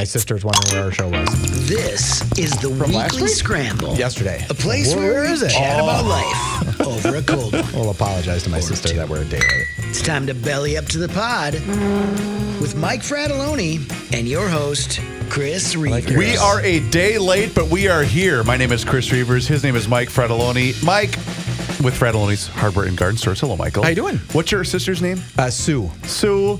My sister's wondering where our show was This is the last Weekly week? Scramble. yesterday. A place Where- where, where is we it? Oh. chat about life over a cold one. We'll apologize to my sister that we're a day late. It's time to belly up to the pod with Mike Fratallone and your host, Chris Reavers. We are a day late, but we are here. My name is Chris Reavers. His name is Mike Fratallone. Mike with Fratallone's Hardware and Garden Stores. Hello, Michael. How you doing? What's your sister's name? Uh, Sue. Sue.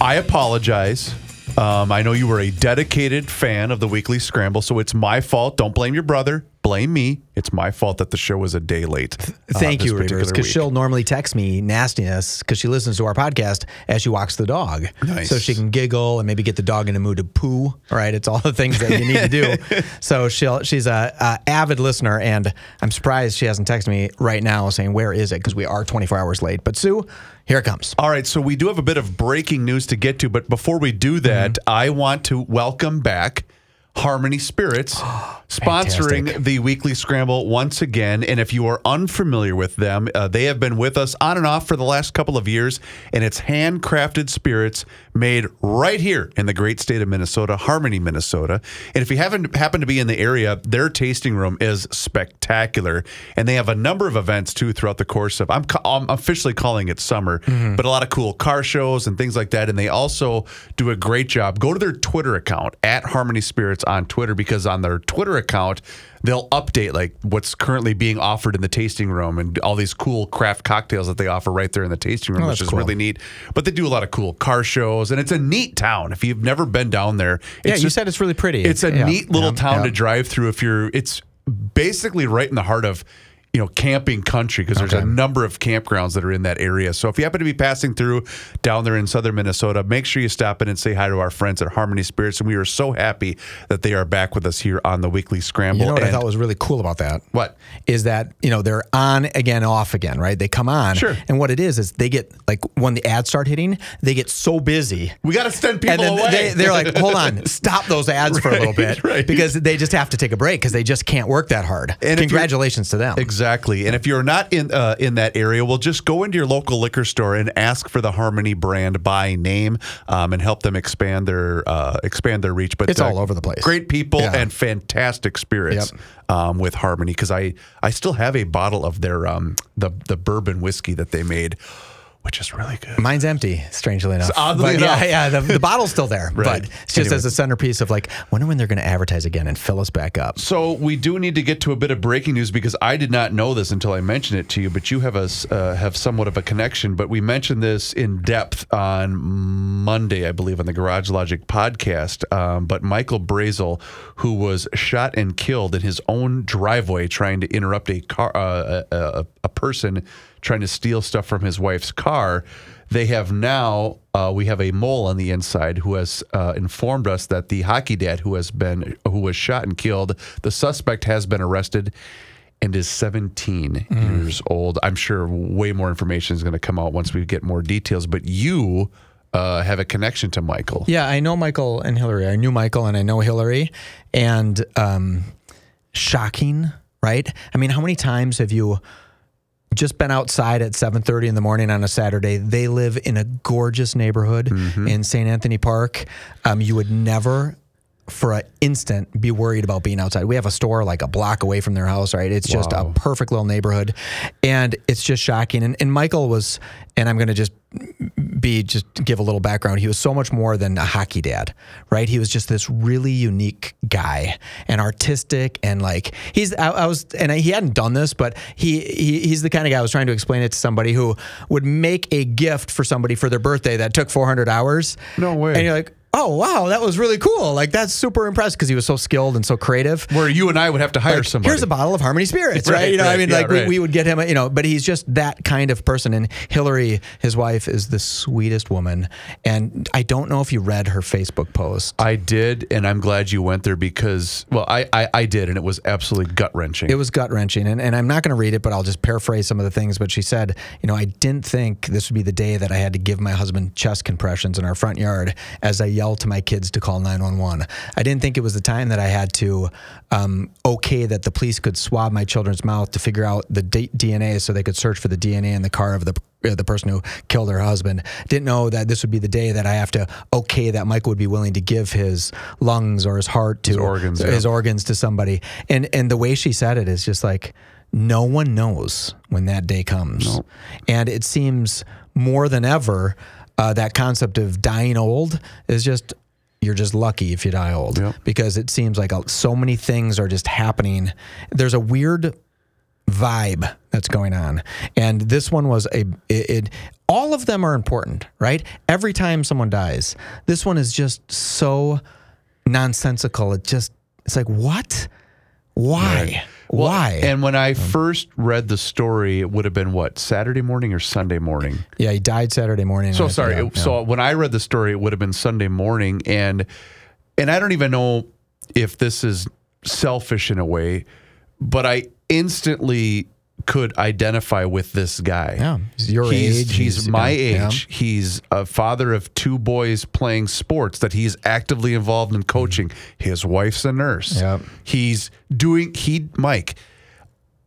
I apologize. Um, I know you were a dedicated fan of the Weekly Scramble, so it's my fault. Don't blame your brother. Blame me. It's my fault that the show was a day late. uh, Thank you, particular because she'll normally text me nastiness because she listens to our podcast as she walks the dog. Nice. So she can giggle and maybe get the dog in a mood to poo. Right? it's all the things that you need to do. So she'll she's a, a avid listener, and I'm surprised she hasn't texted me right now saying where is it because we are 24 hours late. But Sue, here it comes. All right, so we do have a bit of breaking news to get to, but before we do that, Mm-hmm. I want to welcome back Harmony Spirits, sponsoring Fantastic. the weekly scramble once again. And if you are unfamiliar with them, uh, they have been with us on and off for the last couple of years, and it's handcrafted spirits made right here in the great state of Minnesota, Harmony, Minnesota. And if you haven't happened to be in the area, their tasting room is spectacular, and they have a number of events too throughout the course of. I'm, I'm officially calling it summer, but a lot of cool car shows and things like that. And they also do a great job. Go to their Twitter account at Harmony Spirits on Twitter because on their Twitter account they'll update like what's currently being offered in the tasting room and all these cool craft cocktails that they offer right there in the tasting room, Oh, which is cool. really neat. But they do a lot of cool car shows, and it's a neat town. If you've never been down there, Yeah, you just- said it's really pretty. It's a Yeah, neat little yeah, town yeah. to drive through. If you're, it's basically right in the heart of. You know, camping country because there's a number of campgrounds that are in that area. So if you happen to be passing through down there in southern Minnesota, make sure you stop in and say hi to our friends at Harmony Spirits. And we are so happy that they are back with us here on the weekly scramble. You know what I thought was really cool about that? What? Is that, you know, they're on again, off again, right? They come on. Sure. And what it is, is they get, like, when the ads start hitting, they get so busy. we got to send people And then away. they, they're like, hold on, stop those ads for a little bit. right. Because they just have to take a break because they just can't work that hard. And Congratulations to them. Exactly. And if you're not in uh, in that area, well, just go into your local liquor store and ask for the Harmony brand by name, um, and help them expand their uh, expand their reach. But It's all over the place. Great people Yeah. and fantastic spirits um, with Harmony. Because I I still have a bottle of their um, the the bourbon whiskey that they made, which is really good. Mine's empty, strangely enough. oddly but enough. yeah, yeah, the, the bottle's still there. Right. But it's just Anyway. as a centerpiece of like, I wonder when they're going to advertise again and fill us back up. So we do need to get to a bit of breaking news because I did not know this until I mentioned it to you. But you have a s- uh, have somewhat of a connection. But we mentioned this in depth on Monday, I believe, on the Garage Logic podcast. Um, but Michael Brasel, who was shot and killed in his own driveway trying to interrupt a car, uh, a, a, a person trying to steal stuff from his wife's car. They have now. Uh, we have a mole on the inside who has uh, informed us that the hockey dad who has been who was shot and killed, the suspect has been arrested and is 17 years old. I'm sure way more information is going to come out once we get more details. But you uh, have a connection to Michael. Yeah, I know Michael and Hillary. I knew Michael and I know Hillary. And um, shocking, right? I mean, how many times have you just been outside at 7:30 in the morning on a Saturday? They live in a gorgeous neighborhood in St. Anthony Park. Um, you would never for an instant be worried about being outside. We have a store like a block away from their house, right? It's just a perfect little neighborhood. And it's just shocking. And, and Michael was, and I'm going to just be just give a little background. He was so much more than a hockey dad, right? He was just this really unique guy and artistic and like he's. I, I was and he hadn't done this, but he, he he's the kind of guy I was trying to explain it to somebody who would make a gift for somebody for their birthday that took 400 hours. No way. And you're like. Oh wow, that was really cool! Like that's super impressive because he was so skilled and so creative. Where you and I would have to hire Like, somebody. Here's a bottle of Harmony Spirits, right? Right, You know, I mean, yeah, like we, right. we would get him, a- you know, but he's just that kind of person. And Hillary, his wife, is the sweetest woman. And I don't know if you read her Facebook post. I did, and I'm glad you went there because, well, I, I, I did, and it was absolutely gut wrenching. It was gut wrenching, and, and I'm not going to read it, but I'll just paraphrase some of the things. But she said, you know, I didn't think this would be the day that I had to give my husband chest compressions in our front yard as I yelled yell to my kids to call 911. I didn't think it was the time that I had to um, okay that the police could swab my children's mouth to figure out the D- DNA so they could search for the DNA in the car of the uh, the person who killed her husband. Didn't know that this would be the day that I have to okay that Michael would be willing to give his lungs or his heart to His organs, yeah. his organs to somebody. And and the way she said it is just like no one knows when that day comes. And it seems more than ever uh, that concept of dying old is just you're just lucky if you die old Yep. because it seems like a, so many things are just happening. There's a weird vibe that's going on. And this one was a it, it all of them are important, right? Every time someone dies. This one is just so nonsensical. It just it's like what? Why? Well, Why? And when Um, I first read the story, it would have been what Saturday morning or Sunday morning. yeah, he died Saturday morning. So sorry. it- So when I read the story, it would have been Sunday morning, and and I don't even know if this is selfish in a way, but I instantly could identify with this guy. Yeah, he's your he's, age, He's, he's- my yeah, age. He's a father of two boys playing sports that he's actively involved in coaching. His wife's a nurse. Yep. He's doing he Mike.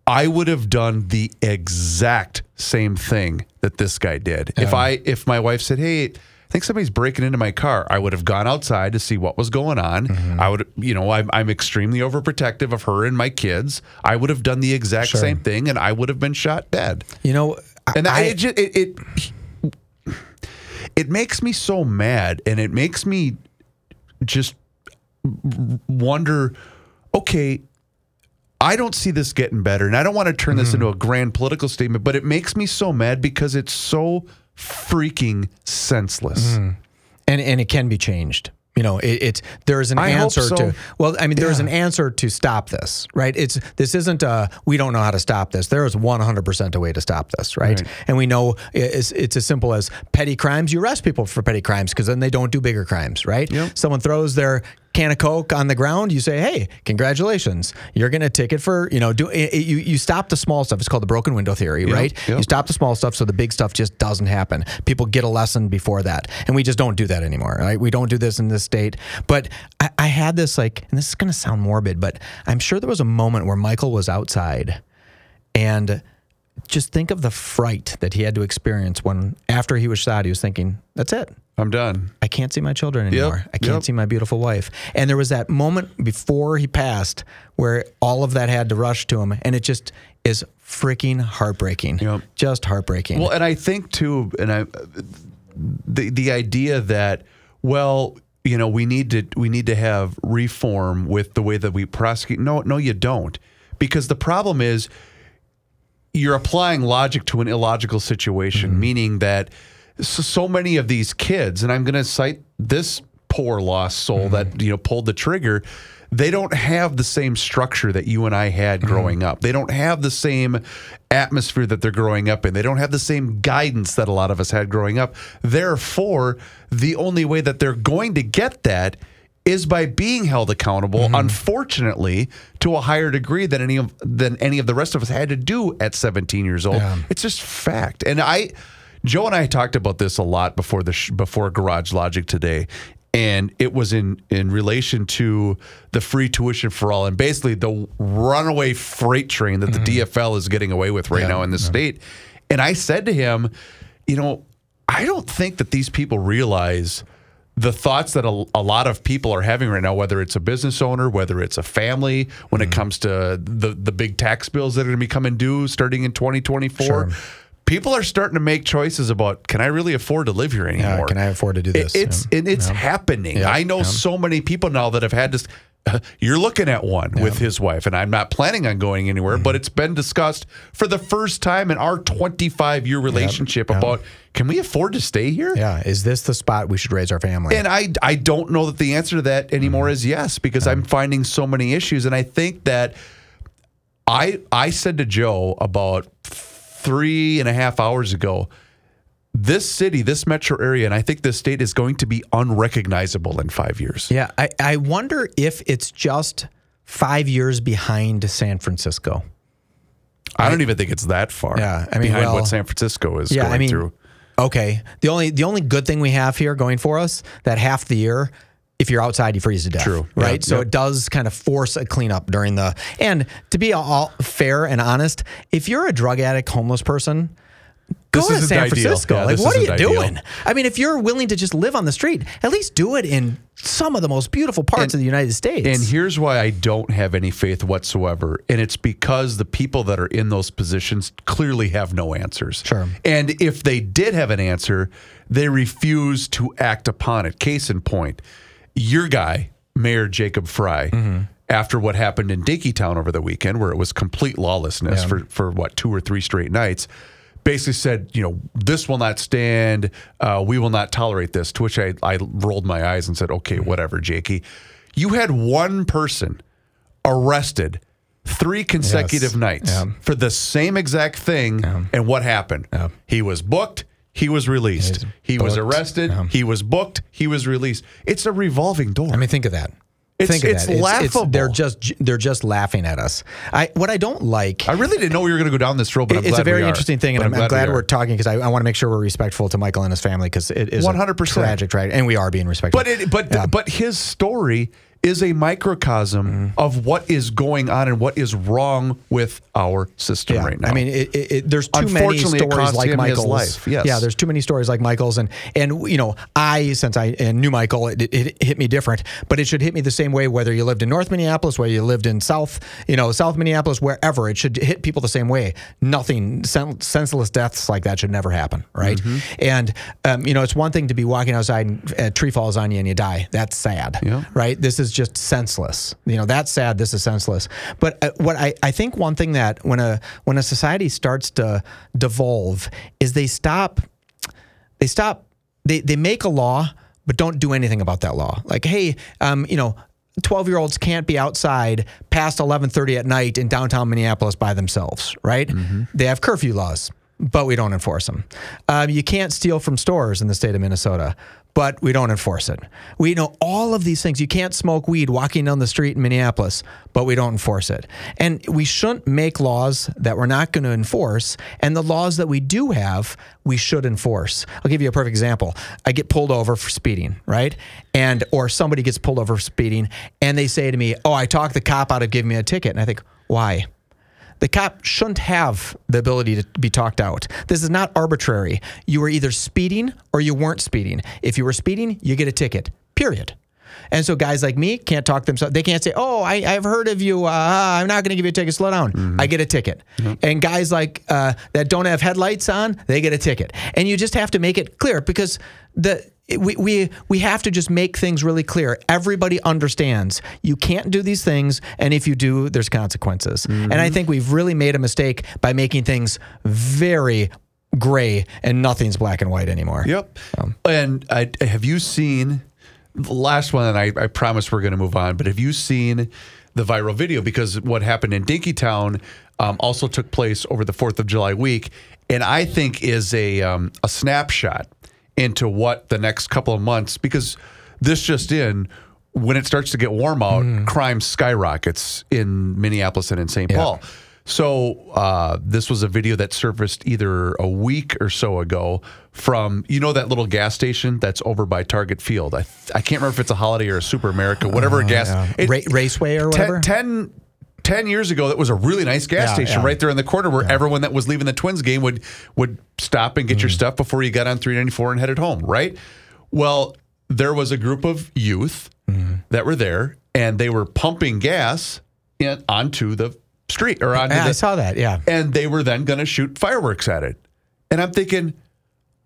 I would have done the exact same thing that this guy did. If I if my wife said, "Hey, I think somebody's breaking into my car," I would have gone outside to see what was going on. Mm-hmm. I would, you know, I'm, I'm extremely overprotective of her and my kids. I would have done the exact Sure. same thing, and I would have been shot dead. You know, And I, I, it, ju- it, it it makes me so mad, and it makes me just wonder. Okay, I don't see this getting better, and I don't want to turn this into a grand political statement, but it makes me so mad because it's so freaking senseless. Mm-hmm. and and it can be changed. You know, it, it's there's an I answer so. to. Well, I mean, there's Yeah. an answer to stop this, right? It's this isn't a we don't know how to stop this. There is 100 percent a way to stop this, right? Right. And we know it's it's as simple as petty crimes. You arrest people for petty crimes because then they don't do bigger crimes, right? Yep. Someone throws their can of coke on the ground. You say, hey, congratulations, you're going to ticket for you know do it, it- you you stop the small stuff. It's called the broken window theory, right? yep. You stop the small stuff so the big stuff just doesn't happen. People get a lesson before that. And we just don't do that anymore, right? We don't do this in this state. But I, I had this like, and this is going to sound morbid, but I'm sure there was a moment where Michael was outside and just think of the fright that he had to experience when after he was shot, he was thinking, that's it. I'm done. I can't see my children anymore. I can't yep. see my beautiful wife. And there was that moment before he passed where all of that had to rush to him. And it just is freaking heartbreaking. Yep. Just heartbreaking. Well, and I think too, and I, the the idea that well, you know, we need to we need to have reform with the way that we prosecute. No, no, you don't, because the problem is you're applying logic to an illogical situation, mm-hmm. meaning that so, so many of these kids, and I'm going to cite this poor lost soul mm-hmm. that you know pulled the trigger. They don't have the same structure that you and I had mm-hmm. growing up. They don't have the same atmosphere that they're growing up in. They don't have the same guidance that a lot of us had growing up. Therefore, the only way that they're going to get that is by being held accountable, mm-hmm. unfortunately, to a higher degree than any of than any of the rest of us had to do at 17 years old. Yeah. It's just fact. And I, Joe and I talked about this a lot before the sh- before Garage Logic today, and it was in in relation to the free tuition for all, and basically the runaway freight train that the mm-hmm. DFL is getting away with right now in the state. And I said to him, you know, I don't think that these people realize the thoughts that a, a lot of people are having right now, whether it's a business owner, whether it's a family, when Mm-hmm. it comes to the the big tax bills that are going to be coming due starting in 2024, Sure. people are starting to make choices about can I really afford to live here anymore? yeah, can I afford to do It- this? it's Yeah. and it's happening. Yeah, I know so many people now that have had this. You're looking at one with his wife, and I'm not planning on going anywhere. Mm-hmm. But it's been discussed for the first time in our 25 year relationship about can we afford to stay here? yeah. Is this the spot we should raise our family? And I I don't know that the answer to that anymore is yes because I'm finding so many issues, and I think that I I said to Joe about three and a half hours ago, this city, this metro area, and I think this state is going to be unrecognizable in five years. yeah, I, I wonder if it's just five years behind San Francisco. I don't even think it's that far. Yeah, I mean, behind well, what San Francisco is Yeah, going I mean, through. Okay. The only the only good thing we have here going for us that half the year, if you're outside, you freeze to death. True. Right. Yep, so yep. it does kind of force a cleanup during the and to be all fair and honest, if you're a drug addict, homeless person. Go This to San. Francisco. Yeah, like, what are you ideal. doing? I mean, if you're willing to just live on the street, at least do it in some of the most beautiful parts of the United States. And here's why I don't have any faith whatsoever. And it's because the people that are in those positions clearly have no answers. Sure. And if they did have an answer, they refuse to act upon it. Case in point, your guy, Mayor Jacob Frey, Mm-hmm. after what happened in Dinkytown over the weekend, where it was complete lawlessness Yeah. for, for what, two or three straight nights, basically said, you know, this will not stand. Uh, we will not tolerate this. To which I, I rolled my eyes and said, okay, whatever, Jakey. You had one person arrested three consecutive Yes. nights Yeah. for the same exact thing. And what happened? He was booked. He was released. He was booked. arrested. He was booked. He was released. It's a revolving door. I mean, think of that. It's- think of it's that. laughable. they're just they're just laughing at us. I what I don't like. I really didn't know we were going to go down this road, but I'm it's glad a very we are. interesting thing, and But I'm, I'm glad, we we're talking because I, I want to make sure we're respectful to Michael and his family because it is a 100%. tragic, right? And we are being respectful. But it, but but his story is a microcosm Mm-hmm. of what is going on and what is wrong with our system Yeah, right now. I mean, it, it, it, there's too many stories like Michael's. life, yes. Yeah, there's too many stories like Michael's, and and you know, I since I uh, knew Michael, it, it hit me different, but it should hit me the same way whether you lived in North Minneapolis, whether you lived in South, you know, South Minneapolis, wherever. It should hit people the same way. Nothing sen- senseless deaths like that should never happen, right? Mm-hmm. And um, you know, it's one thing to be walking outside and a tree falls on you and you die. That's sad, Yeah. right? This is just senseless. You know, that's sad. This is senseless. But uh, what I, I think one thing that when a when a society starts to devolve is they stop they stop they they make a law but don't do anything about that law. Like, hey, um, you know. 12 year olds can't be outside past 11:30 at night in downtown Minneapolis by themselves, right? They have curfew laws, but we don't enforce them. Um, you can't steal from stores in the state of Minnesota, but we don't enforce it. We know all of these things. You can't smoke weed walking down the street in Minneapolis, but we don't enforce it. And we shouldn't make laws that we're not going to enforce. And the laws that we do have, we should enforce. I'll give you a perfect example. I get pulled over for speeding, right? And or somebody gets pulled over for speeding, and they say to me, "Oh, I talked the cop out of giving me a ticket." And I think, why? The cop shouldn't have the ability to be talked out. This is not arbitrary. You were either speeding or you weren't speeding. If you were speeding, you get a ticket, period. And so guys like me can't talk themselves. They can't say, "Oh, I, I've heard of you. Uh, I'm not going to give you a ticket. Slow down." I get a ticket. And guys like uh, that don't have headlights on, they get a ticket. And you just have to make it clear because the we, we we have to just make things really clear. Everybody understands you can't do these things, and if you do, there's consequences. And I think we've really made a mistake by making things very gray and nothing's black and white anymore. Yep. and I, have you seen last one? And I, I promise we're going to move on. But have you seen the viral video? Because what happened in Dinkytown um, also took place over the Fourth of July week, and I think is a um, a snapshot into what the next couple of months. Because this just in. When it starts to get warm out, crime skyrockets in Minneapolis and in St. Paul. So uh, this was a video that surfaced either a week or so ago from you know that little gas station that's over by Target Field. I I can't remember if it's a Holiday or a Super America, whatever gas. it- Ra- Raceway or whatever. 10, 10 years ago, that was a really nice gas Yeah, station yeah. right there in the corner where everyone that was leaving the Twins game would would stop and get Mm. your stuff before you got on 394 and headed home, right? Well, there was a group of youth Mm. that were there and they were pumping gas in, onto the street or Yeah, the, I saw that. Yeah. and they were then going to shoot fireworks at it. And I'm thinking,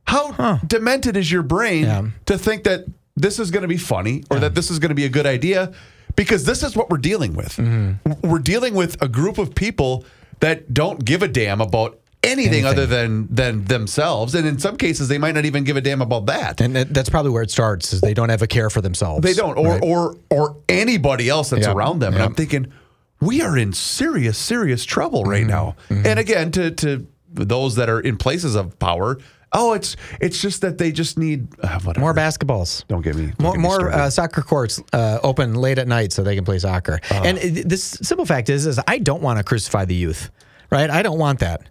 how demented is your brain Yeah. to think that this is going to be funny or that this is going to be a good idea? Because this is what we're dealing with. Mm-hmm. We're dealing with a group of people that don't give a damn about anything, Anything. other than than themselves, and in some cases, they might not even give a damn about that. And that's probably where it starts. Is they don't have a care for themselves. They don't, or right? or or anybody else that's Yeah. around them. And I'm thinking, we are in serious, serious trouble right Mm-hmm. now. And again, to to those that are in places of power, oh, it's it's just that they just need uh, more basketballs. Don't get me don't More, get me more uh, soccer courts uh, open late at night so they can play soccer. Uh-huh. And it- this simple fact is, is I don't want to crucify the youth, right? I don't want that.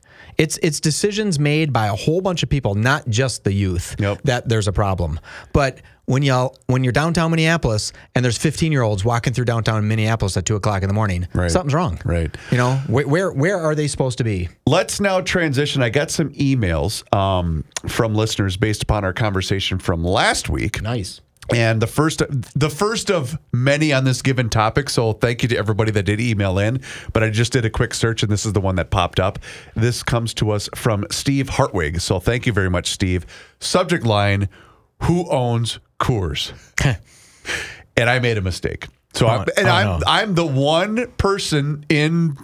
It's it's decisions made by a whole bunch of people, not just the youth. Yep. That there's a problem. But when y'all when you're downtown Minneapolis and there's 15 year olds walking through downtown Minneapolis at two o'clock in the morning, Right. something's wrong. Right. You know where, where where are they supposed to be? Let's now transition. I got some emails um, from listeners based upon our conversation from last week. Nice. And the first, the first of many on this given topic. So thank you to everybody that did email in. But I just did a quick search, and this is the one that popped up. This comes to us from Steve Hartwig. So thank you very much, Steve. Subject line: Who owns Coors? and I made a mistake. So I'm, and oh, I'm no. I'm the one person in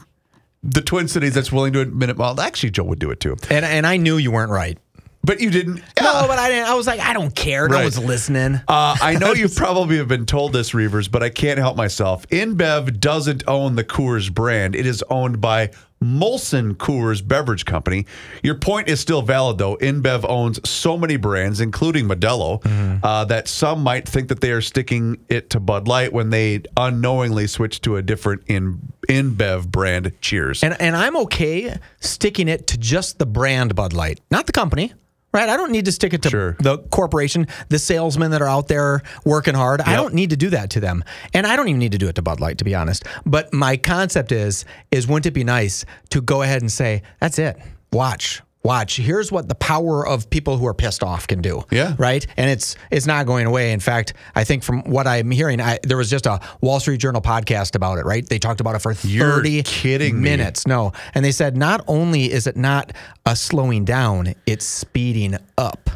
the Twin Cities that's willing to admit it. Well, actually, Joe would do it too. And and I knew you weren't right. But you didn't. No, but I didn't. I was like, I don't care. No Right. one's listening. Uh, I know you probably have been told this, Reavers, but I can't help myself. InBev doesn't own the Coors brand. It is owned by Molson Coors Beverage Company. Your point is still valid, though. InBev owns so many brands, including Modelo, uh, that some might think that they are sticking it to Bud Light when they unknowingly switch to a different in InBev brand. Cheers. And and I'm okay sticking it to just the brand Bud Light, not the company. Right? I don't need to stick it to Sure. the corporation, the salesmen that are out there working hard. I don't need to do that to them. And I don't even need to do it to Bud Light to be honest. But my concept is is wouldn't it be nice to go ahead and say, that's it. Watch. Watch. Here's what the power of people who are pissed off can do. Yeah. Right? And it's it's not going away. In fact, I think from what I'm hearing, I, there was just a Wall Street Journal podcast about it, right? They talked about it for 30 You're kidding me. minutes. No. And they said not only is it not a slowing down, it's speeding up.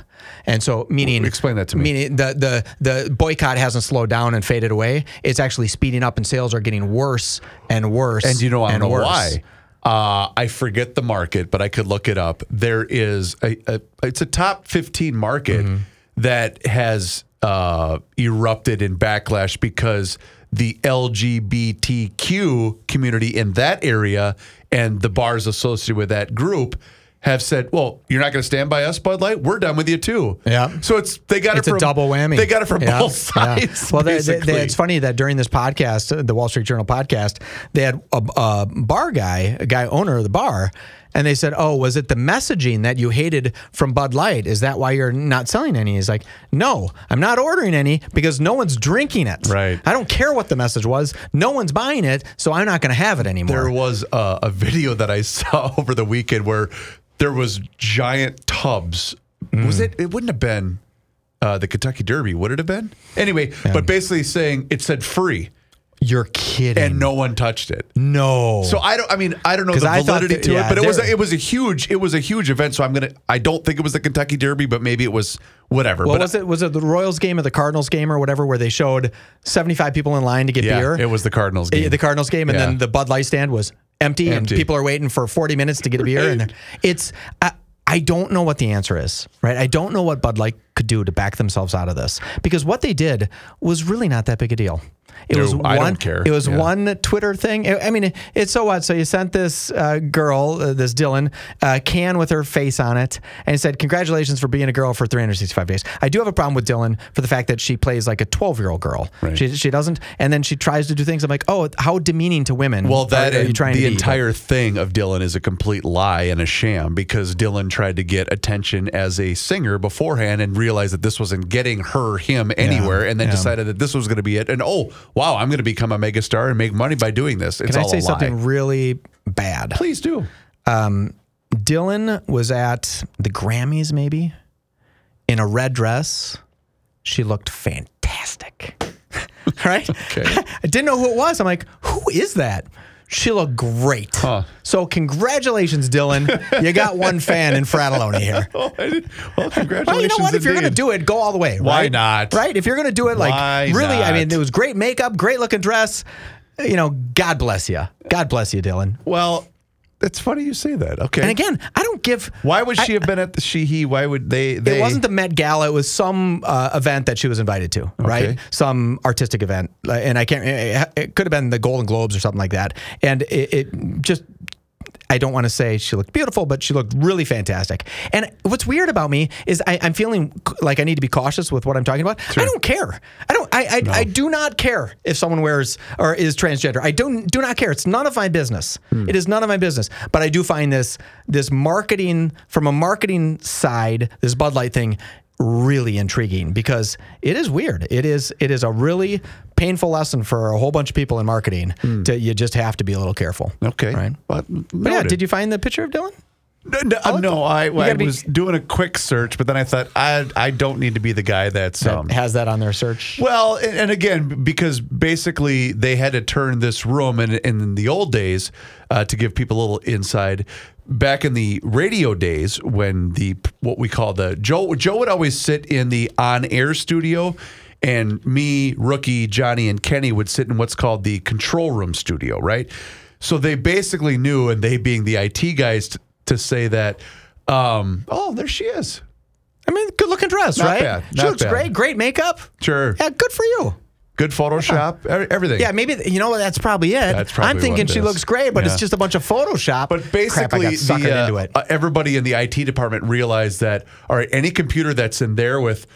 And so meaning Explain that to me. Meaning the the the boycott hasn't slowed down and faded away. It's actually speeding up and sales are getting worse and worse. And you know, I and don't know worse. why. Uh, I forget the market, but I could look it up. There is a, a it's a top 15 market Mm-hmm. that has uh, erupted in backlash because the LGBTQ community in that area and the bars associated with that group have said, "Well, you're not going to stand by us, Bud Light. We're done with you too." Yeah. So it's they got It's it a from double whammy. They got it from Yeah, both yeah. sides. Well, they, they, they, it's funny that during this podcast, the Wall Street Journal podcast, they had a, a bar guy, a guy owner of the bar, and they said, "Oh, was it the messaging that you hated from Bud Light? Is that why you're not selling any?" He's like, "No, I'm not ordering any because no one's drinking it. Right. I don't care what the message was. No one's buying it, so I'm not going to have it anymore." There was a, a video that I saw over the weekend where there was giant tubs. Was it? It wouldn't have been uh, the Kentucky Derby. Would it have been? Anyway, but basically saying it said free You're kidding. and no one touched it. no. So I don't. I mean, I don't know the I validity that- to yeah, it, but it was a, it was a huge it was a huge event. So I'm gonna. I don't think it was the Kentucky Derby, but maybe it was whatever. What but was it? Was it the Royals game or the Cardinals game or whatever, where they showed 75 people in line to get Yeah, beer? it was the Cardinals eh, game. the Cardinals game, and Yeah. then the Bud Light stand was empty, and people are waiting for 40 minutes to get a beer. And it's I, I don't know what the answer is, right? I don't know what Bud Light could do to back themselves out of this because what they did was really not that big a deal. It No, was I one. don't care. It was Yeah. one Twitter thing. I I mean, it's so what. So you sent this uh, girl, uh, this Dylan, uh, can with her face on it, and it said, "Congratulations for being a girl for 365 days." I do have a problem with Dylan for the fact that she plays like a 12 year old girl. Right. She, she doesn't, and then she tries to do things. I'm like, oh, how demeaning to women. Well, that are, are you trying the entire thing of Dylan is a complete lie and a sham because Dylan tried to get attention as a singer beforehand and realized that this wasn't getting her him anywhere, and then yeah. decided that this was going to be it. And oh, wow, I'm going to become a megastar and make money by doing this. It's Can I all say something really bad? Please do. Um, Dylan was at the Grammys, maybe, in a red dress. She looked fantastic. right? Okay. I didn't know who it was. I'm like, who is that? She looked great. Huh. So congratulations, Dylan. you got one fan in Fratallone here. Well, congratulations. Well, you know what? If you're going to do it, go all the way. Why right? not? Right? If you're going to do it, like Why really, I mean, it was great makeup, great looking dress. You know, God bless you. God bless you, Dylan. Well, it's funny you say that. Okay. And again, I don't give. why would she I- have been at the she he? Why would they? they It wasn't the Met Gala. It was some uh, event that she was invited to, right? Some artistic event, and I can't. It, it could have been the Golden Globes or something like that. And it, it just, I don't want to say she looked beautiful, but she looked really fantastic. And what's weird about me is I, I'm feeling like I need to be cautious with what I'm talking about. I don't care. I don't. I I, I do not care if someone wears or is transgender. I don't do not care. It's none of my business. Hmm. It is none of my business. But I do find this this marketing from a marketing side, this Bud Light thing really intriguing because it is weird. It is it is a really painful lesson for a whole bunch of people in marketing. To, you just have to be a little careful. Okay. Right. But, But yeah, did you find the picture of Dylan? No, no, no, I, I be- was doing a quick search, but then I thought I I don't need to be the guy that's um, Has that on their search? Well, and, and again, because basically they had to turn this room, and in the old days, uh, to give people a little inside, back in the radio days when the what we call the Joe Joe would always sit in the on air studio. And me, rookie Johnny, and Kenny would sit in what's called the control room studio, right? So they basically knew, and they being the IT guys, t- to say that, um, oh, there she is. I mean, good looking dress, Not right? bad, she not looks bad. great. Great makeup. Sure. Yeah, good for you. Good Photoshop, e- everything. Yeah, maybe you know what? That's probably it. That's probably I'm thinking she looks great, but Yeah. it's just a bunch of Photoshop. But Crap, basically, got the, uh, uh, everybody in the IT department realized that all right, any computer that's in there with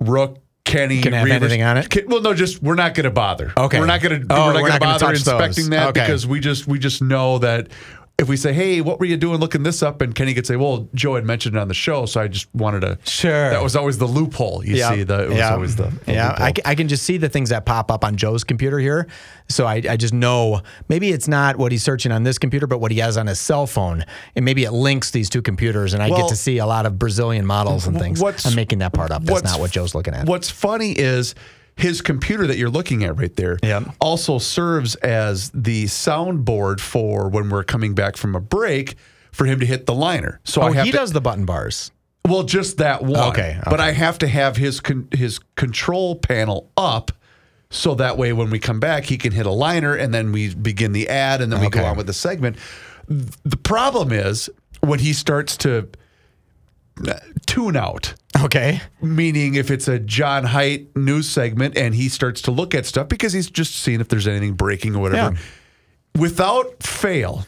Rook, Kenny, Can have Reavers- anything on it? Can- well, no, just we're not going to bother. Okay. we're not going to. Oh, we're not we're going not to bother touch those. inspecting that Okay. because we just we just know that. If we say, "Hey, what were you doing looking this up?" and Kenny could say, "Well, Joe had mentioned it on the show, so I just wanted to." Sure. That was always the loophole. You see, the, it was always the, the yeah. I, I can just see the things that pop up on Joe's computer here, so I, I just know maybe it's not what he's searching on this computer, but what he has on his cell phone, and maybe it links these two computers, and I Well, get to see a lot of Brazilian models and things. what's- I'm making that part up. That's not what Joe's looking at. What's funny is his computer that you're looking at right there Yeah. also serves as the soundboard for when we're coming back from a break for him to hit the liner. So oh, I have he to, does the button bars. well just that one. Okay, But. I have to have his con- his control panel up so that way when we come back he can hit a liner and then we begin the ad and then we go on with the segment. The problem is when he starts to tune out Okay. meaning if it's a John Hines news segment and he starts to look at stuff because he's just seeing if there's anything breaking or whatever. Yeah. Without fail,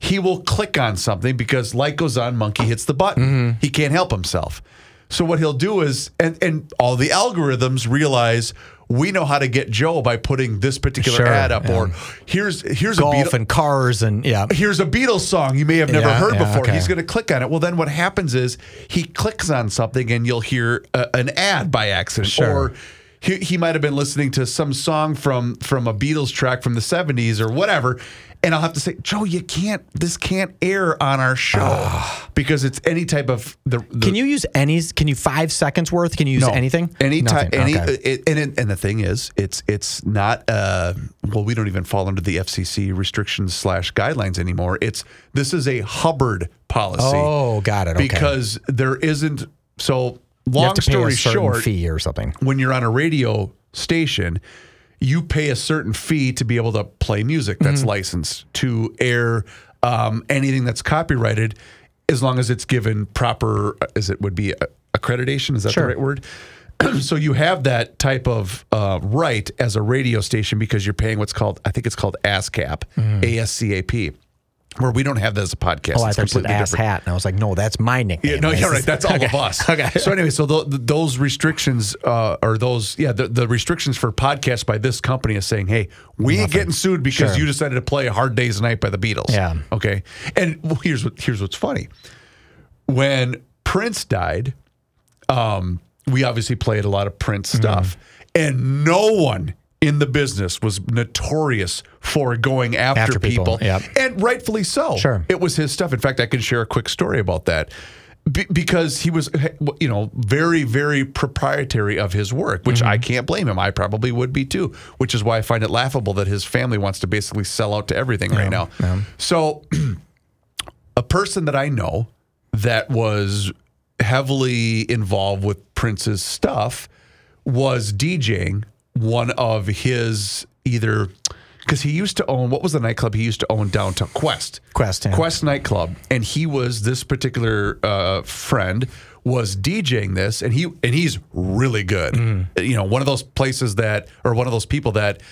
he will click on something because light goes on, monkey hits the button. Mm-hmm. He can't help himself. So what he'll do is and and all the algorithms realize we know how to get Joe by putting this particular Sure, ad up yeah. or here's here's a Golf and cars and yeah. here's a Beatles song you may have never Yeah, heard yeah, before. okay. He's going to click on it. Well, then what happens is he clicks on something and you'll hear a, an ad by accident, Sure. or he, he might have been listening to some song from from a Beatles track from the '70s or whatever. And I'll have to say, Joe, you can't. This can't air on our show because it's any type of the. the. Can you use any? Can you five seconds worth? Can you use no. anything? Anytime, Nothing. any, Okay. it, and it, and the thing is, it's it's not. Uh, well, we don't even fall under the FCC restrictions slash guidelines anymore. It's this is a Hubbard policy. Oh, got it. Okay. Because there isn't. So long have to pay story short, fee or something. when you're on a radio station, you pay a certain fee to be able to play music that's Mm-hmm. licensed to air um, anything that's copyrighted, as long as it's given proper, as it would be uh, accreditation. Is that Sure. the right word? so you have that type of uh, right as a radio station because you're paying what's called, I think it's called ASCAP, ASCAP. Where we don't have that as a podcast. Oh, I thought you ass different. hat, and I was like, no, that's my nickname. Yeah, no, This right. That's all okay. of us. Okay. So anyway, so tho- th those restrictions, uh, or those, yeah, the, the restrictions for podcasts by this company is saying, hey, we ain't getting sued because Sure. you decided to play "Hard Day's Night" by the Beatles. Yeah. Okay. And well, here's what here's what's funny. When Prince died, um, we obviously played a lot of Prince Mm-hmm. stuff, and no one in the business was notorious for going after, After people, people, yep. and rightfully so. Sure. It was his stuff. In fact, I can share a quick story about that. Be- because he was, you know, very, very proprietary of his work, which Mm-hmm. I can't blame him. I probably would be too, which is why I find it laughable that his family wants to basically sell out to everything right now. So, a person that I know that was heavily involved with Prince's stuff was DJing one of his either because he used to own what was the nightclub he used to own downtown Quest Quest, yeah. Quest nightclub and he was this particular uh, friend was DJing this and he and he's really good Mm-hmm. you know one of those places that or one of those people that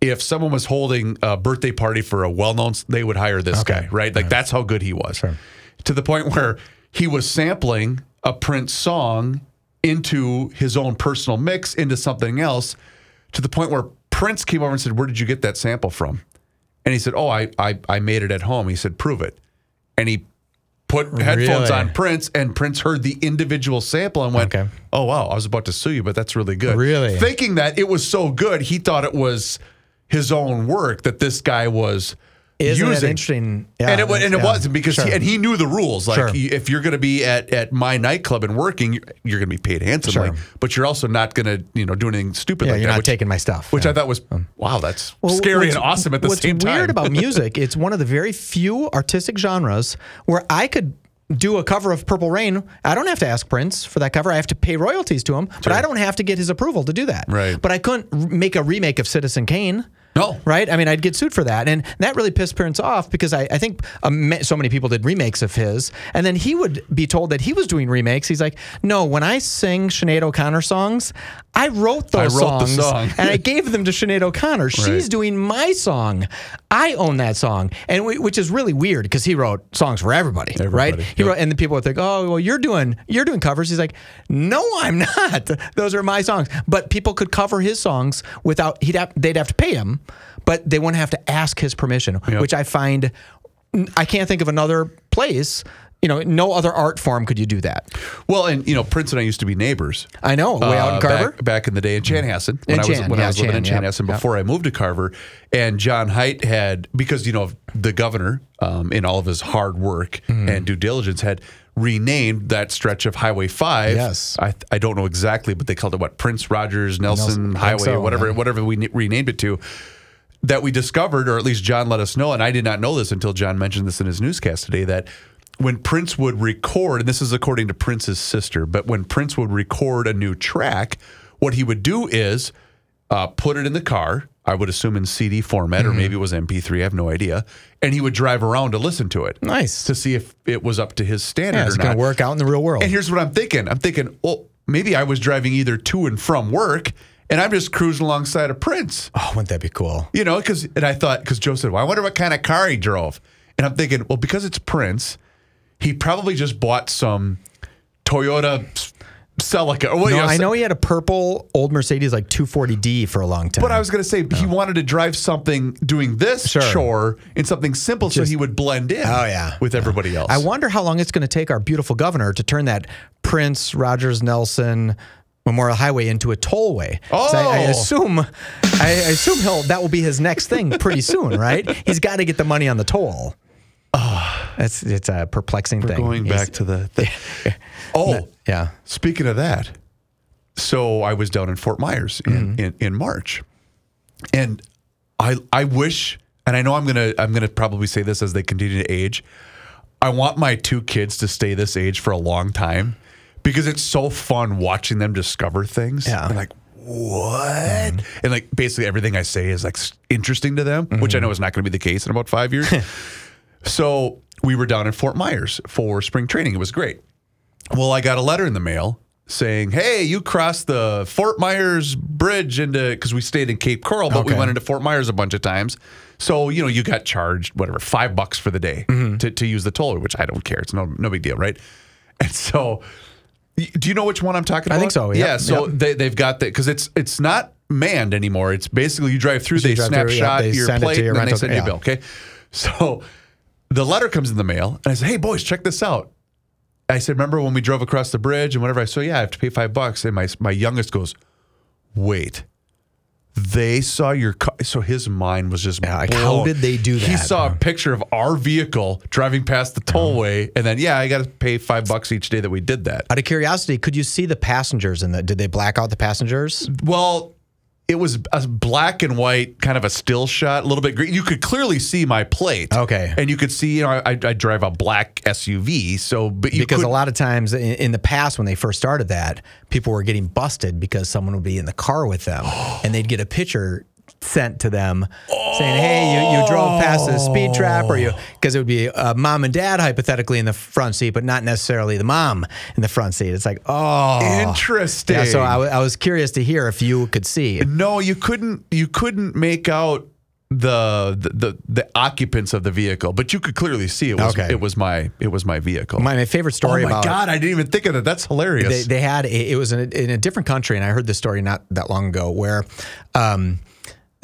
if someone was holding a birthday party for a well-known, they would hire this Okay. guy, right? Like that's how good he was. To the point where he was sampling a Prince song into his own personal mix into something else. To the point where Prince came over and said, "Where did you get that sample from?" And he said, "Oh, I I, I made it at home." He said, "Prove it." And he put headphones Really? on Prince, and Prince heard the individual sample and went, Okay. "Oh wow, I was about to sue you, but that's really good." Really? thinking that it was so good, he thought it was his own work that this guy was Isn't using. interesting? Yeah, and it wa- and it yeah. wasn't because Sure. he, and he knew the rules. Like Sure. if you're going to be at, at my nightclub and working, you're, you're going to be paid handsomely, Sure. but you're also not going to you know do anything stupid Yeah, like you're that. not which, taking my stuff. which. I thought was um, wow, that's Well, scary and awesome at the what's same time. weird about music, it's one of the very few artistic genres where I could do a cover of Purple Rain. I don't have to ask Prince for that cover. I have to pay royalties to him, but I don't have to get his approval to do that. Right. But I couldn't r- make a remake of Citizen Kane. No. Right? I mean, I'd get sued for that. And that really pissed Prince off because I, I think um, so many people did remakes of his. And then he would be told that he was doing remakes. He's like, no, when I sing Sinead O'Connor songs, I wrote those wrote the songs song." and I gave them to Sinead O'Connor. She's Right. doing my song. I own that song, and w- which is really weird because he wrote songs for everybody, right? He yep. wrote, and the people would think, "Oh, well, you're doing you're doing covers." He's like, "No, I'm not. Those are my songs." But people could cover his songs without he'd have, they'd have to pay him, but they wouldn't have to ask his permission, Yep. which I find I can't think of another place. You know, no other art form could you do that. well, and you know, Prince and I used to be neighbors. I know, way out in uh, Carver. Back, back in the day in Chanhassen when In I was Chan, when I yeah, was living in Chan, yep, Chanhassen yep. before I moved to Carver, and John Hines had because you know the governor um, in all of his hard work Mm-hmm. and due diligence had renamed that stretch of Highway Five. Yes. I I don't know exactly, but they called it what Prince Rogers Nelson, Nelson, Highway, so, whatever yeah. whatever we renamed it to. That we discovered, or at least John let us know, and I did not know this until John mentioned this in his newscast today. That when Prince would record, and this is according to Prince's sister, but when Prince would record a new track, what he would do is uh, put it in the car. I would assume in CD format, Mm-hmm. or maybe it was MP3. I have no idea. And he would drive around to listen to it. Nice. To see if it was up to his standard Yeah, it's going to work out in the real world. And here's what I'm thinking. I'm thinking, well, maybe I was driving either to and from work, and I'm just cruising alongside of Prince. oh, wouldn't that be cool? You know, because and I thought because Joe said, "Well, I wonder what kind of car he drove," and I'm thinking, well, because it's Prince, he probably just bought some Toyota Celica. Or what, No, you know, I know he had a purple old Mercedes like 240D for a long time. But I was going to say he oh. wanted to drive something doing this Sure. chore in something simple so he would blend in. Oh, yeah. with everybody else. I wonder how long it's going to take our beautiful governor to turn that Prince Rogers Nelson Memorial Highway into a tollway. 'Cause I, I Oh. assume, I, I assume he'll that will be his next thing pretty soon, right? He's got to get the money on the toll. It's it's a perplexing thing. going He's- back to the. the oh, yeah. Speaking of that, so I was down in Fort Myers in, mm-hmm. in, in March, and I I wish, and I know I'm gonna I'm gonna probably say this as they continue to age. I want my two kids to stay this age for a long time because it's so fun watching them discover things. Yeah. Like, what? Mm-hmm. And like basically everything I say is like interesting to them, which I mm-hmm. know is not going to be the case in about five years. so we were down in Fort Myers for spring training. It was great. Well, I got a letter in the mail saying, "Hey, you crossed the Fort Myers Bridge into because we stayed in Cape Coral, but we went into Fort Myers a bunch of times. So you know, you got charged whatever five bucks for the day Mm-hmm. to, to use the toll, which I don't care. It's no no big deal, right? And so, do you know which one I'm talking about? I think so, yep, Yeah. So yep. they they've got that because it's it's not manned anymore. It's basically you drive through, So they you drive through, yeah, snapshot they your send it to plate, your and then they send you a bill. Okay. So the letter comes in the mail, and I said, "Hey, boys, check this out." I said, "Remember when we drove across the bridge and whatever?" I said, "Yeah, I have to pay five bucks." And my my youngest goes, "Wait." They saw your car, so his mind was just Yeah, like, how did they do that? He that? saw a picture of our vehicle driving past the tollway, and then yeah, I got to pay five bucks each day that we did that. Out of curiosity, could you see the passengers in the? Did they black out the passengers? Well, it was a black and white, kind of a still shot, a little bit green. You could clearly see my plate. Okay. and you could see, you know, I, I drive a black SUV, so but you because could, a lot of times in, in the past when they first started that, people were getting busted because someone would be in the car with them and they'd get a picture sent to them saying, "Hey, you, you drove past the speed trap," or you because it would be uh, mom and dad hypothetically in the front seat, but not necessarily the mom in the front seat. It's like, oh, Interesting. Yeah, so I, w- I was curious to hear if you could see. No, you couldn't. You couldn't make out the the the, occupants of the vehicle, but you could clearly see it was Okay. it was my it was my vehicle. My, my favorite oh story my about god, I didn't even think of that. That's hilarious. they, they had a, it was in a, in a different country, and I heard this story not that long ago where. Um,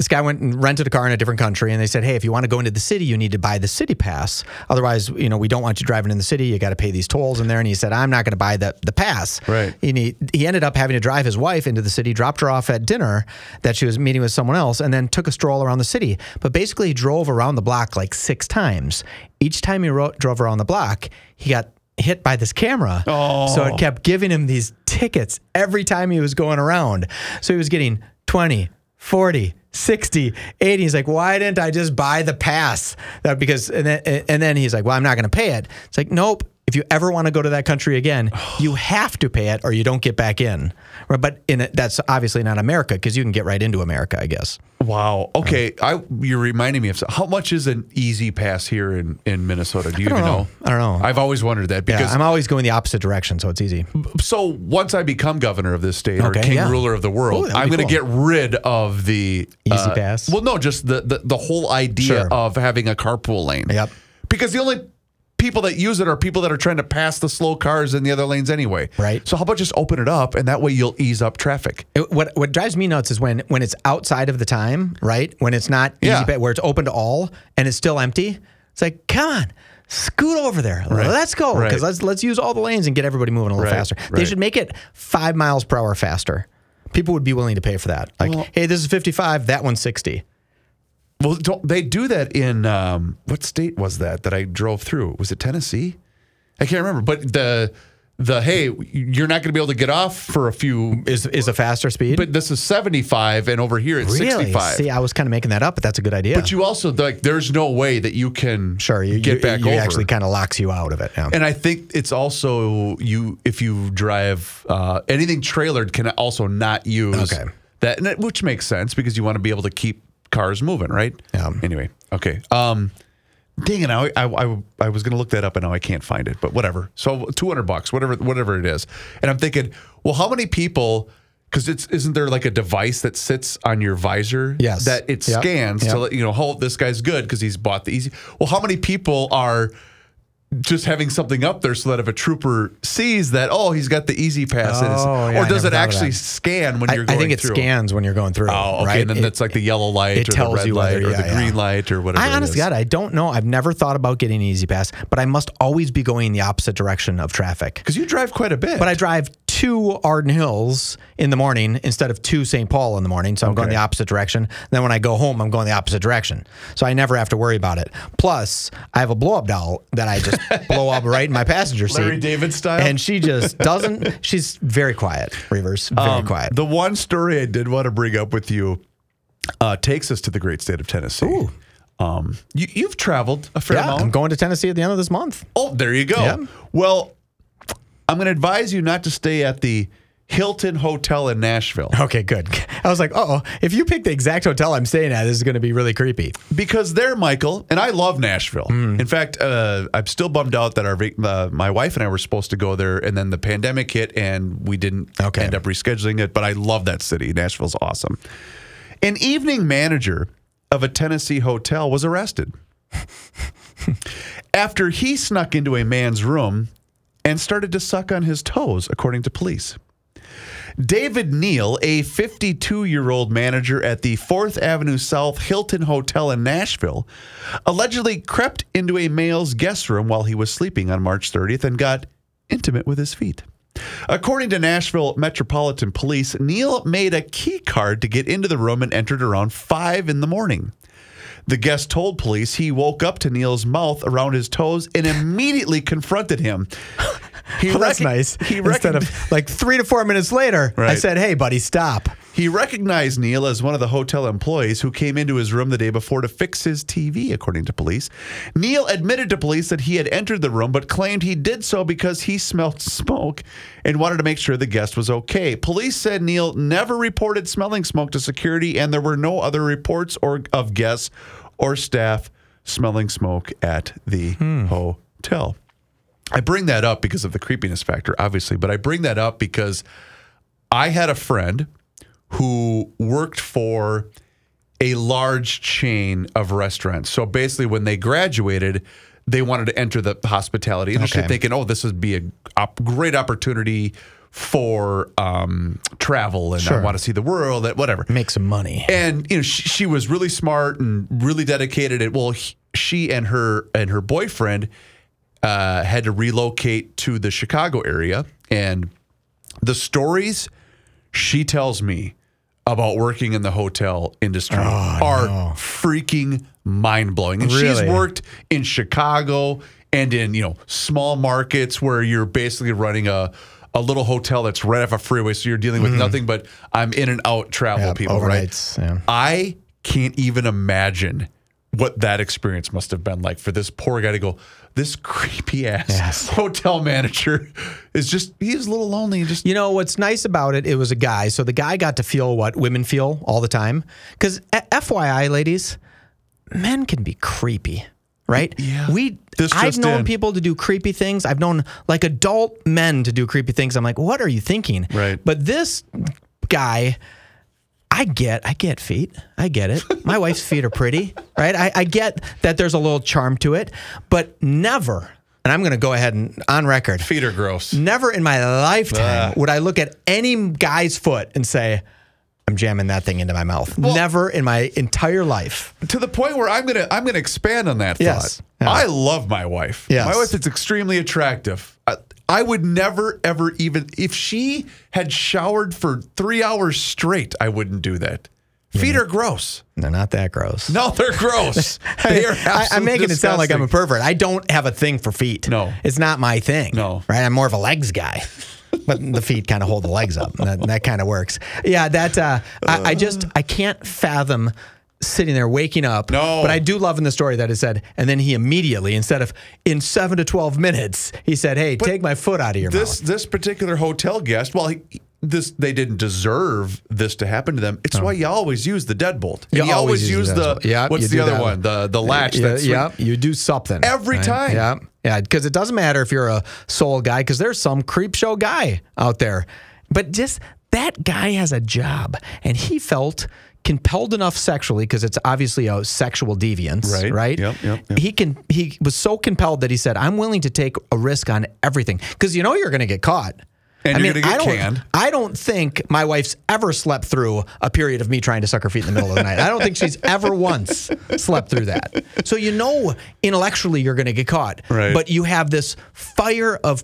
this guy went and rented a car in a different country, and they said, "Hey, if you want to go into the city, you need to buy the city pass. Otherwise, you know, we don't want you driving in the city. You got to pay these tolls in there." And he said, "I'm not going to buy the the pass." Right. And he he ended up having to drive his wife into the city, dropped her off at dinner that she was meeting with someone else, and then took a stroll around the city. But basically, he drove around the block like six times. Each time he ro- drove around the block, he got hit by this camera. So it oh. kept giving him these tickets every time he was going around. So he was getting 20, 40, 60, 80. He's like, why didn't I just buy the pass? That because and then and then he's like, well, I'm not going to pay it. It's like, nope. If you ever want to go to that country again, you have to pay it or you don't get back in. Right, But in it, that's obviously not America because you can get right into America, I guess. wow. Okay, I you're reminding me of how much is an easy pass here in in Minnesota? Do you even know. know? I don't know. I've always wondered that Yeah, because I'm always going the opposite direction, so it's easy. so once I become governor of this state or king yeah. ruler of the world, that'd I'm going to cool. get rid of the uh, Easy pass? Well, no, just the the, the whole idea Sure. of having a carpool lane. Yep. Because the only people that use it are people that are trying to pass the slow cars in the other lanes anyway. Right. So how about just open it up and that way you'll ease up traffic. It, what what drives me nuts is when when it's outside of the time, right? When it's not Yeah. easy, pay, where it's open to all and it's still empty. It's like, come on, scoot over there. Let's go Right. because let's let's use all the lanes and get everybody moving a little Right, faster. They should make it five miles per hour faster. People would be willing to pay for that. Like, Well- hey, this is 55, that one's 60. Well, don't they do that in um, what state was that that I drove through? Was it Tennessee? I can't remember. But the the hey, you're not going to be able to get off for a few. Is is a faster speed? But this is 75, and over here it's really? 65. See, I was kind of making that up, but that's a good idea. But you also like, there's no way that you can sure, you get you, back you over. actually kind of locks you out of it. Yeah. and I think it's also you if you drive uh, anything trailered can also not use Okay. that, which makes sense because you want to be able to keep cars moving, right? Yeah. Anyway, okay. Um, dang it! I, I, I, I was going to look that up and now I can't find it, but whatever. So two hundred bucks, whatever, whatever it is. And I'm thinking, well, how many people? Because it's isn't there like a device that sits on your visor? Yes. That it Yep. scans Yep. to let you know, hold this guy's good because he's bought the easy. Well, how many people are just having something up there so that if a trooper sees that, oh, he's got the easy pass, Oh, yeah, or does it actually scan when I, you're going through I think it through? scans when you're going through. Oh, okay. right? And then It- that's like the yellow light it or tells the red you light or yeah, the yeah. green light or whatever. I honestly. God, I don't know. I've never thought about getting an easy pass, but I must always be going the opposite direction of traffic. Because you drive quite a bit. But I drive to Arden Hills in the morning instead of to St. Paul in the morning. So I'm going the opposite direction. Then when I go home, I'm going the opposite direction. So I never have to worry about it. Plus, I have a blow up doll that I just blow up right in my passenger seat. Larry David style? And she just doesn't, she's very quiet, Reavers. Very Um, quiet. The one story I did want to bring up with you uh, takes us to the great state of Tennessee. Um, you, you've traveled a fair yeah, amount. I'm going to Tennessee at the end of this month. Oh, there you go. Yeah. Well, I'm going to advise you not to stay at the Hilton Hotel in Nashville Okay, good. I was like, oh, if you pick the exact hotel I'm staying at, this is going to be really creepy. because there, Michael, and I love Nashville. Hmm. In fact, uh, I'm still bummed out that our uh, my wife and I were supposed to go there, and then the pandemic hit, and we didn't Okay. end up rescheduling it. But I love that city. Nashville's awesome. An evening manager of a Tennessee hotel was arrested after he snuck into a man's room and started to suck on his toes, according to police. David Neal, a 52 year old manager at the 4th Avenue South Hilton Hotel in Nashville, allegedly crept into a male's guest room while he was sleeping on March 30th and got intimate with his feet. According to Nashville Metropolitan Police, Neal made a key card to get into the room and entered around 5 in the morning. The guest told police he woke up to Neal's mouth around his toes and immediately confronted him. He Well, that's nice. He Instead of like three to four minutes later, I said, hey, buddy, stop. He recognized Neal as one of the hotel employees who came into his room the day before to fix his TV, according to police. Neal admitted to police that he had entered the room, but claimed he did so because he smelled smoke and wanted to make sure the guest was okay. Police said Neal never reported smelling smoke to security, and there were no other reports or of guests or staff smelling smoke at the hmm. hotel. I bring that up because of the creepiness factor, obviously, but I bring that up because I had a friend who worked for a large chain of restaurants. So basically, when they graduated, they wanted to enter the hospitality industry, Okay. thinking, "Oh, this would be a op- great opportunity for um, travel, and I want to see the world, and whatever." Make some money. and you know she, she was really smart and really dedicated and well he, she and her and her boyfriend uh, had to relocate to the chicago area and the stories she tells me about working in the hotel industry oh, are freaking mind-blowing and she's worked in chicago and in you know small markets where you're basically running a a little hotel that's right off a freeway, so you're dealing with mm. nothing but I'm in and out travel Yeah, people, right? yeah. I can't even imagine what that experience must have been like for this poor guy to go. This creepy ass Yes. hotel manager is just he's a little lonely and just You know what's nice about it? It was a guy, so the guy got to feel what women feel all the time. Because eh, FYI, ladies, men can be creepy, right? Yeah. We. This I've known in. people to do creepy things. I've known like adult men to do creepy things. I'm like, what are you thinking? Right. But this guy. I get, I get feet. I get it. My wife's feet are pretty, right? I, I get that there's a little charm to it, but never, and I'm going to go ahead and on record, feet are gross. Never in my lifetime Ah. would I look at any guy's foot and say, I'm jamming that thing into my mouth. Never in my entire life. to the point where I'm gonna I'm gonna expand on that Yes. thought. Yeah. I love my wife. Yes. My wife is extremely attractive. I, I would never ever even if she had showered for three hours straight, I wouldn't do that. Feet are gross. They're not that gross. No, they're gross. they are I, I'm absolutely making it sound like I'm a pervert. I don't have a thing for feet. No. It's not my thing. No. Right? I'm more of a legs guy. But the feet kind of hold the legs up. That, that kind of works. Yeah, that uh, I, I just I can't fathom sitting there waking up. No. But I do love in the story that it said, and then he immediately, instead of in seven to twelve minutes, he said, Hey, take my foot out of your this mouth. this particular hotel guest, well, he, this they didn't deserve this to happen to them. It's why you always use the deadbolt. And You you, always, use that the. Yeah, what's the other that one? The the latch. Yeah, that's yeah, you do something Every time. Yeah, yeah, because it doesn't matter if you're a soul guy, because there's some creep show guy out there, but just that guy has a job, and he felt compelled enough sexually because it's obviously a sexual deviance, Right. Right. Yep, yep, yep. He can. He was so compelled that he said, "I'm willing to take a risk on everything," because you know you're going to get caught. And I you're mean, I don't, canned. I don't think my wife's ever slept through a period of me trying to suck her feet in the middle of the night. I don't think she's ever once slept through that. So you know intellectually you're going to get caught. Right. But you have this fire of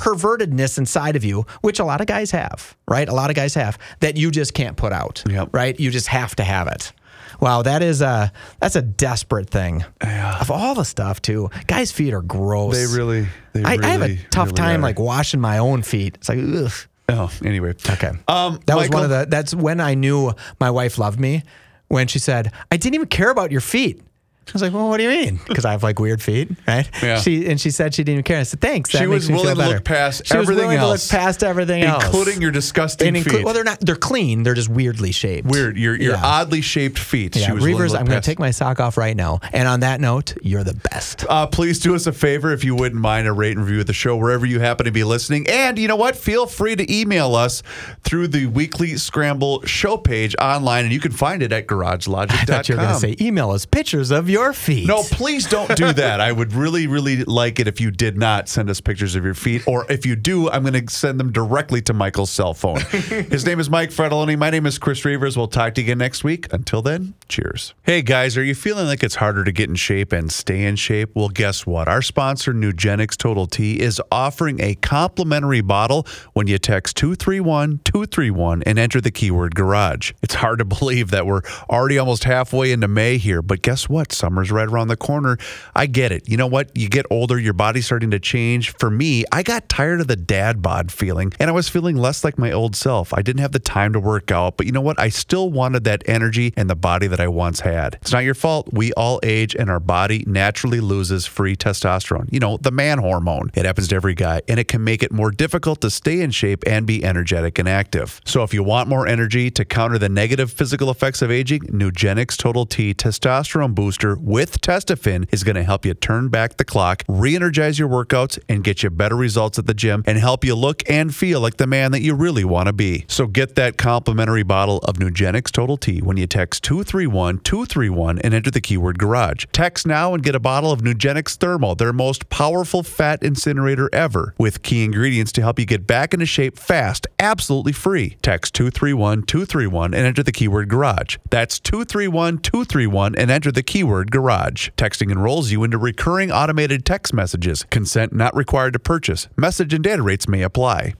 pervertedness inside of you, which a lot of guys have, right? A lot of guys have that you just can't put out. Yep. Right? You just have to have it. Wow, that is a that's a desperate thing. Yeah. Of all the stuff too, guys' feet are gross. They really. They I, I have a tough really time are. like washing my own feet. It's like ugh. Oh, anyway. Okay. Um, that was one of the. That's when I knew my wife loved me. When she said, "I didn't even care about your feet." I was like, "Well, what do you mean?" Because I have like weird feet, right? Yeah. She and she said she didn't even care. I said, "Thanks." That She makes was me feel willing to look past she was everything willing else, to look past everything else, including your disgusting and feet. Well, they're not. They're clean. They're just weirdly shaped. Weird. Your your Yeah. oddly shaped feet. Yeah, She was Reavers, I'm going to take my sock off right now. And on that note, you're the best. Uh, please do us a favor if you wouldn't mind a rate and review of the show wherever you happen to be listening. And you know what? Feel free to email us through the Weekly Scramble show page online, and you can find it at garagelogic.com. I thought you were going to say, email us pictures of your feet. No, please don't do that. I would really, really like it if you did not send us pictures of your feet. Or if you do, I'm going to send them directly to Michael's cell phone. His name is Mike Fratallone. My name is Chris Reavers. We'll talk to you again next week. Until then, cheers. Hey, guys, are you feeling like it's harder to get in shape and stay in shape? Well, guess what? Our sponsor, Nugenix Total T, is offering a complimentary bottle when you text 231 231 and enter the keyword garage. It's hard to believe that we're already almost halfway into May here, but guess what? Summer's right around the corner. I get it. You know what? You get older, your body's starting to change. For me, I got tired of the dad bod feeling and I was feeling less like my old self. I didn't have the time to work out, but you know what? I still wanted that energy and the body that I once had. It's not your fault. We all age and our body naturally loses free testosterone. You know, the man hormone. It happens to every guy and it can make it more difficult to stay in shape and be energetic and active. So if you want more energy to counter the negative physical effects of aging, Nugenix Total T Testosterone Booster with Testofen is going to help you turn back the clock, re-energize your workouts, and get you better results at the gym and help you look and feel like the man that you really want to be. So get that complimentary bottle of Nugenix Total T when you text 231-231 and enter the keyword garage. Text now and get a bottle of Nugenix Thermal, their most powerful fat incinerator ever, with key ingredients to help you get back into shape fast, absolutely free. Text 231-231 and enter the keyword garage. That's 231-231 and enter the keyword garage. Texting enrolls you into recurring automated text messages. Consent not required to purchase. Message and data rates may apply.